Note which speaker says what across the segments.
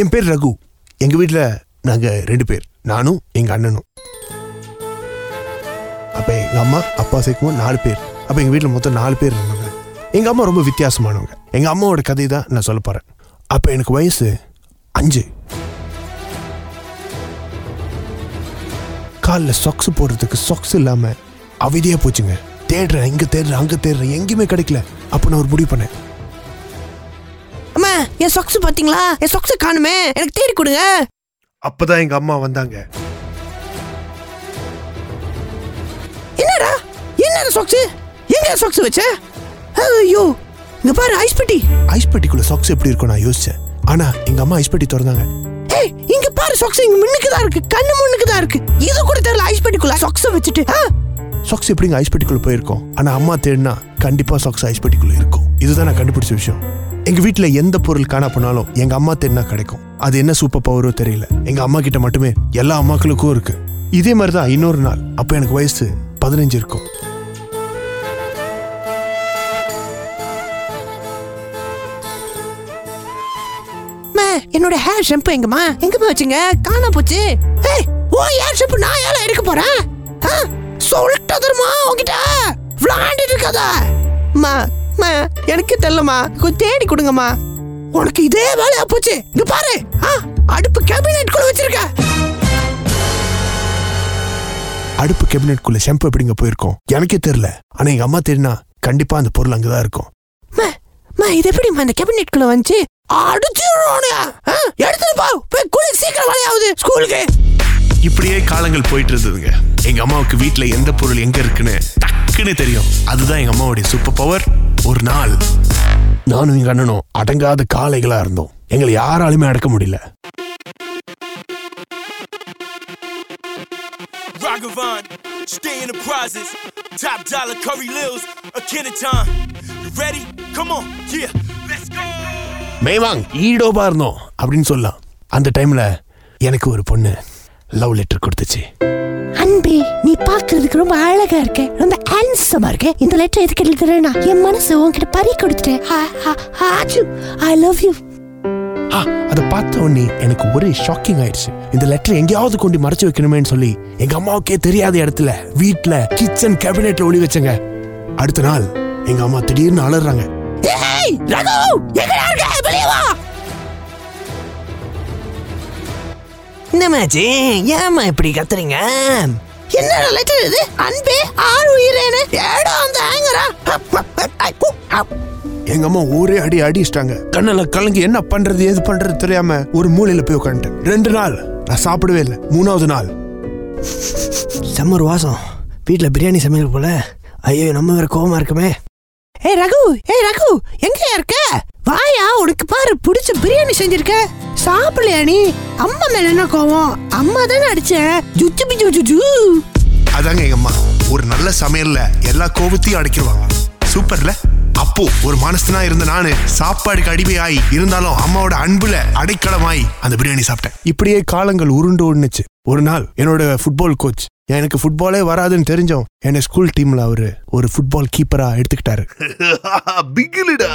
Speaker 1: என் பேர் ரகு. எங்க வீட்டில் நாங்கள் ரெண்டு பேர். நானும் எங்க அண்ணனும். அப்போ எங்கள் அம்மா அப்பா சேர்க்கும் நாலு பேர். அப்போ எங்கள் வீட்டில் மொத்தம் நாலு பேர் இருந்தாங்க எங்கள் அம்மா ரொம்ப வித்தியாசமானவங்க. எங்கள் அம்மாவோட கதை தான் நான் சொல்ல போகிறேன் அப்போ எனக்கு வயசு அஞ்சு. காலில் சாக்ஸ் போடுறதுக்கு சாக்ஸ் இல்லாமல் அவதியாக போச்சுங்க. தேடுறேன் இங்கே தேடுறேன் அங்கே தேடுறேன் எங்கேயுமே கிடைக்கல. அப்போ நான் ஒரு முடிவு பண்ணேன்.
Speaker 2: என் சொக்ஸ் பாத்தீங்களா? என் சொக்ஸ் காணுமே. எனக்கு தேடி கொடுங்க.
Speaker 1: அப்பதான் எங்க அம்மா வந்தாங்க.
Speaker 2: என்னடா? என்னடா சொக்ஸ் எங்க சொக்ஸ் வச்ச? ஐயோ. இங்க பாரு ஐஸ் பெட்டி
Speaker 1: ஐஸ் பெட்டிக்குள்ள சாக்ஸ் எப்படி இருக்கும் நான் யோசிச்சேன். ஆனா எங்க அம்மா ஐஸ் பெட்டி திறந்தாங்க.
Speaker 2: ஏய் இங்க பாரு சொக்ஸ் இங்க முன்னுக்கு தான் இருக்கு. கண்ணு முன்னுக்கு தான் இருக்கு. இது கூட தெரியல ஐஸ் பெட்டிக்குள்ள சொக்ஸ் வச்சுட்டு.
Speaker 1: சாக்ஸ் எப்படிங்க ஐஸ் பெட்டிக்குள்ள போயிருக்கோம்? ஆனா அம்மா தேடினா கண்டிப்பா சாக்ஸ் ஐஸ் பெட்டிக்குள்ள இருக்கும். இதுதான் நான் கண்டுபிடிச்ச விஷயம். எங்க வீட்டில் எந்த பொருள் காணா போனாலும் எங்க அம்மா என்ன கிடைக்கும். அது என்ன சூப்பர் பவரோ தெரியல. எங்க அம்மா கிட்ட மட்டுமே எல்லா அம்மாக்களுக்கும் இருக்கு. இதே மாதிரி தான் இன்னொரு நாள். அப்ப எனக்கு வயசு பதினஞ்சு இருக்கும்.
Speaker 2: அம்மா, என்னோட ஹேர் ஷாம்பு எங்கம்மா? எங்கம்மா வச்சுங்க? காணா போச்சு. ஏய் ஓ ஹேர் ஷாம்பு நான் ஏல எடுக்க போறேன்? ஆ, சொல்லிட்டு தருமா உங்ககிட்ட விளாண்டுட்டு இருக்காதா. அம்மா எனக்கு தெரியலம்மா. கொஞ்சம் தேடி கொடுங்கம்மா. உனக்கு இதே வேலையா போச்சு. இங்க பாரு. அடுப்பு கேபினெட் குள்ள வச்சிருக்க.
Speaker 1: அடுப்பு கேபினெட்குள்ள ஷாம்பு எப்படிங்க போயிருக்கோம்? எனக்கே தெரியல. ஆனா எங்க அம்மா தேடினா கண்டிப்பா அந்த பொருள் அங்கதான் இருக்கும்.
Speaker 2: இது எப்படிம்மா இந்த கேபினெட் குள்ள வந்துச்சு? எடுத்துட்டு போ. போய் குளி சீக்கிரம் வேலையாகுது ஸ்கூலுக்கு.
Speaker 1: இப்படியே காலங்கள் போயிட்டு இருந்ததுங்க. எங்க அம்மாவுக்கு வீட்ல எந்த பொருள் எங்க இருக்குன்னு டக்குன்னு தெரியும். அதுதான் எங்க அம்மாவுடைய சூப்பர் பவர் ஒரு நாள் நானும் எங்க அண்ணனும் அடங்காத காளைகளா இருந்தோம் எங்களை யாராலுமே அடக்க முடியல
Speaker 3: Ragavan, stay in the prizes. Top dollar Curry Lils, a Kenaton. You ready? Come on, yeah, let's go.
Speaker 1: மேவாங் ஈடோபா இருந்தோம் அப்படின்னு சொல்லலாம் அந்த டைம்ல எனக்கு ஒரு பொண்ணு லவ் லெட்டர் கொடுத்துச்சு
Speaker 2: அன்பே நீ பாக்குறதுக்கு ரொம்ப அழகா இருக்க. ரொம்ப ஹேண்ட்ஸமா இருக்க. இந்த லெட்டர் எதுக்கு எழுதுறேன்னா என் மனசு உன்கிட்ட பறி கொடுத்துட்டேன். ஐ லவ் யூ
Speaker 1: அதை பார்த்த உடனே எனக்கு ஒரே ஷாக்கிங் ஆயிடுச்சு. இந்த லெட்டர் எங்கேயாவது கொண்டு மறைச்சு வைக்கணுமேன்னு சொல்லி எங்க அம்மாவுக்கே தெரியாத இடத்துல வீட்ல கிச்சன் கேபினெட்ல ஒளி வச்சங்க. அடுத்த நாள் எங்க அம்மா திடீர்னு அலறாங்க.
Speaker 2: என்னமாச்சு ஏமா இப்படி கத்துறீங்க? என்னடா லெட்டர் இது? அன்பே ஆள் உயிரேனே? ஏடா அந்த ஆங்கரா
Speaker 1: எங்க அம்மா ஒரே அடி அடிச்சிட்டாங்க. கண்ணுல கலங்கி என்ன பண்றது ஏது பண்றது தெரியாம ஒரு மூலையில போய் உட்காந்துட்டேன் ரெண்டு நாள். நான் சாப்பிடவே இல்லை. மூணாவது நாள்.
Speaker 2: செம்ம வாசம். வீட்ல பிரியாணி சமையல் போல. ஐயோ நம்ம வேற கோவமா இருக்குமே. ஏய் ரகு ஏய் ரகு எங்க இருக்க? வாயா உனக்கு பாரு பிடிச்ச பிரியாணி செஞ்சிருக்க. சாப்பிடலையா நீ? அம்மா மேல என்ன கோவம்? அம்மா தானே அடிச்சேன். ஜுச்சு பிஜு ஜுஜு
Speaker 1: அதாங்க எங்க அம்மா. ஒரு நல்ல சமையல்ல எல்லா கோபத்தையும் அடக்கிடுவாங்க சூப்பர்ல? அப்போ ஒரு மனசுனா இருந்த நானு சாப்பாடுக்கு அடிமையாய் இருந்தாலும் அம்மாவோட அன்புல அடைக்கலமாய் அந்த பிரியாணி சாப்பிட்டேன். இப்படியே காலங்கள் உருண்டு ஓடுனுச்சு ஒரு நாள் என்னோட ஃபுட்பால் கோச் எனக்கு ஃபுட்பாலே வராதுன்னு தெரிஞ்சோம் என்னை ஸ்கூல் டீம்ல அவரு ஒரு ஃபுட்பால் கீப்பரா எடுத்துக்கிட்டாரு. பிகிலுடா.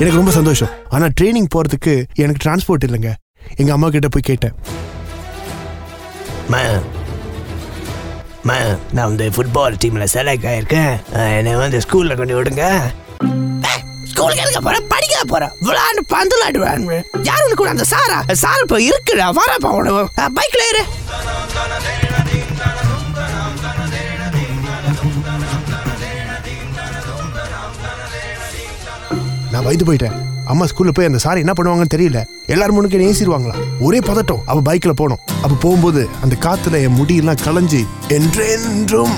Speaker 1: எனக்கு ரொம்ப சந்தோஷம். ஆனால் ட்ரைனிங் போகிறதுக்கு எனக்கு டிரான்ஸ்போர்ட் இல்லைங்க. எங்கள் அம்மா கிட்ட போய் கேட்டேன்.
Speaker 2: நான் வந்து ஃபுட்பால் டீமில் செலக்ட் ஆயிருக்கேன். என்னை வந்து ஸ்கூலில் கொண்டு விடுங்க. ஸ்கூலுக்கு எதுக்கு போறேன்? படிக்க போறேன். விளாண்டு பந்து விளாண்டு யார் கூட அந்த சாரா? சார் இப்போ இருக்குடா வரப்பா உனக்கு. பைக்ல ஏறு.
Speaker 1: நான் வயது போயிட்டேன். அம்மா ஸ்கூல்ல போய் அந்த சார் என்ன பண்ணுவாங்கன்னு தெரியல. எல்லாரும் முன்னுக்கு ஏசிடுவாங்களா? ஒரே பதட்டம். அவ பைக்ல போனோம். அப்ப போகும்போது அந்த காத்துல என் முடியெல்லாம் கலைஞ்சு என்றென்றும்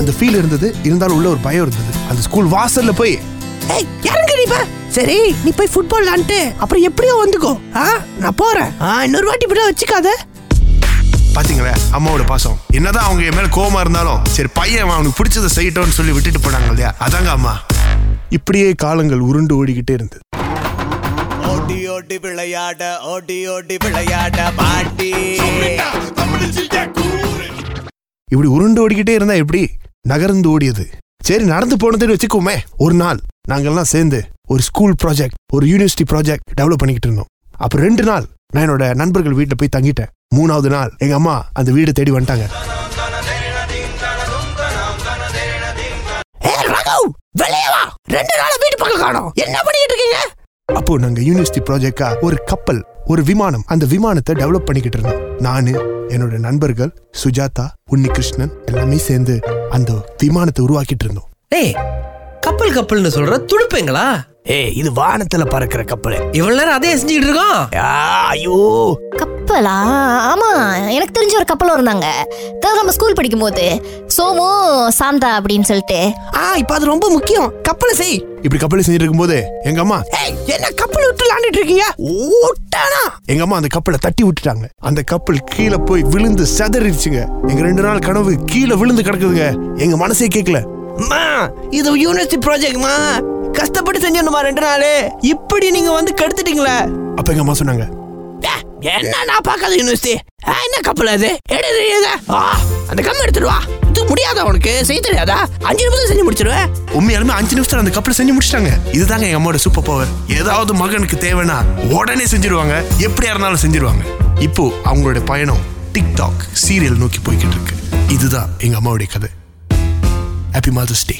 Speaker 1: அந்த ஃபீல் இருந்தது. இருந்தாலும் உள்ள ஒரு பயம் இருந்தது. அந்த ஸ்கூல் வாசல்ல போய்
Speaker 2: ஏய் இறங்கு நீ பா சரி நீ போய் ஃபுட்பால் விளாண்டுட்டு அப்புறம் எப்படியோ வந்துக்கோ. ஆ நான் போறேன். ஆ இன்னொரு வாட்டி இப்படி வச்சுக்காத.
Speaker 1: பாத்தீங்களா அம்மாவோட பாசம். என்னதான் அவங்க என் மேல கோவமா இருந்தாலும் சரி பையன் அவன் அவனுக்கு பிடிச்சதை செய்யட்டும்னு சொல்லி விட்டுட்டு போனாங்க இல்லையா? அதாங்க அம்மா. இப்படியே காலங்கள் உருண்டு ஓடிக்கிட்டே இருந்தது.
Speaker 4: ஓடி ஓடி விளையாட ஓடி ஓடி விளையாட பாட்டி
Speaker 1: இப்படி உருண்டு ஓடிக்கிட்டே இருந்தா எப்படி? நகர்ந்து ஓடியது. சரி நடந்து போனதுன்னு வச்சுக்கோமே ஒரு நாள் நாங்கெல்லாம் சேர்ந்து ஒரு ஸ்கூல் ப்ராஜெக்ட் ஒரு யூனிவர்சிட்டி ப்ராஜெக்ட் டெவலப் பண்ணிக்கிட்டு இருந்தோம். அப்ப ரெண்டு நாள் நான் என்னோட நண்பர்கள் வீட்டுல போய் தங்கிட்டேன். மூணாவது நாள் எங்க அம்மா அந்த வீடு தேடி வந்துட்டாங்க.
Speaker 2: ஏ ரகவ் வெளியே வா. ரெண்டு நாளா வீட்டு பக்கம் காணோம். என்ன பண்ணிட்டு இருக்கீங்க?
Speaker 1: அப்போ நாங்க யூனிவர்சிட்டி ப்ராஜெக்டா ஒரு கப்பல் ஒரு விமானம் அந்த விமானத்தை டெவலப் பண்ணிக்கிட்டு இருந்தோம் நானு என்னோட நண்பர்கள் சுஜாதா உன்னிகிருஷ்ணன் எல்லாமே சேர்ந்து அந்த விமானத்தை உருவாக்கிட்டு இருந்தோம்.
Speaker 5: ஏய் கப்பல் கப்பல்னு சொல்ற துடுப்பீங்களா?
Speaker 2: ஏய் இது வானத்துல பறக்கிற கப்பல்.
Speaker 5: இவ்வளவு நேரம் அதே செஞ்சுக்கிட்டு இருக்கோம்?
Speaker 2: ஐயோ.
Speaker 6: கப்பலா? ஆமா எனக்கு தெரிஞ்ச ஒரு கப்பல் இருந்தாங்க. அதாவது நம்ம ஸ்கூல் படிக்கும்போது. சோமு சாந்தா அப்படின்னு சொல்லிட்டு.
Speaker 2: ஆ இப்ப அது ரொம்ப முக்கியம். கப்பலை செய்.
Speaker 1: இப்படி கப்பலை செஞ்சுட்டு இருக்கும்போது எங்க அம்மா?
Speaker 2: என்ன கப்பல் விட்டு விளாண்டுட்டு இருக்கீங்க? ஓட்டானா?
Speaker 1: எங்க அம்மா அந்த கப்பலை தட்டி விட்டுட்டாங்க. அந்த கப்பல் கீழே போய் விழுந்து செதறிடுச்சுங்க. எங்க ரெண்டு நாள் கனவு கீழே விழுந்து கிடக்குதுங்க. எங்க மனசே கேட்கல
Speaker 2: அம்மா இது யூனிவர்சிட்டி ப்ராஜெக்ட்மா கஷ்டப்பட்டு செஞ்சோம்மா ரெண்டு நாள்? இப்படி நீங்க வந்து கெடுத்துட்டீங்களே.
Speaker 1: அப்ப எங்க அம்மா சொன்னாங்க
Speaker 2: என்ன நான் பார்க்காத யூனிவர்சிட்டி என்ன கப்பல் அது? எடு அந்த கம் எடுத்துட்டு வா. இது முடியாதா உனக்கு? செய்ய தெரியாதா? அஞ்சு நிமிஷம் செஞ்சு முடிச்சிருவேன்.
Speaker 1: உண்மையாலுமே அஞ்சு நிமிஷத்துல அந்த கப்பலை செஞ்சு முடிச்சிட்டாங்க. இதுதாங்க எங்க அம்மாவோட சூப்பர் பவர் ஏதாவது மகனுக்கு தேவைன்னா உடனே செஞ்சிருவாங்க. எப்படியா இருந்தாலும் செஞ்சிருவாங்க. இப்போ அவங்களோட பயணம் டிக்டாக் சீரியல் நோக்கி போய்கிட்டு இருக்கு. இதுதான் எங்க அம்மாவுடைய கதை. Happy mother's day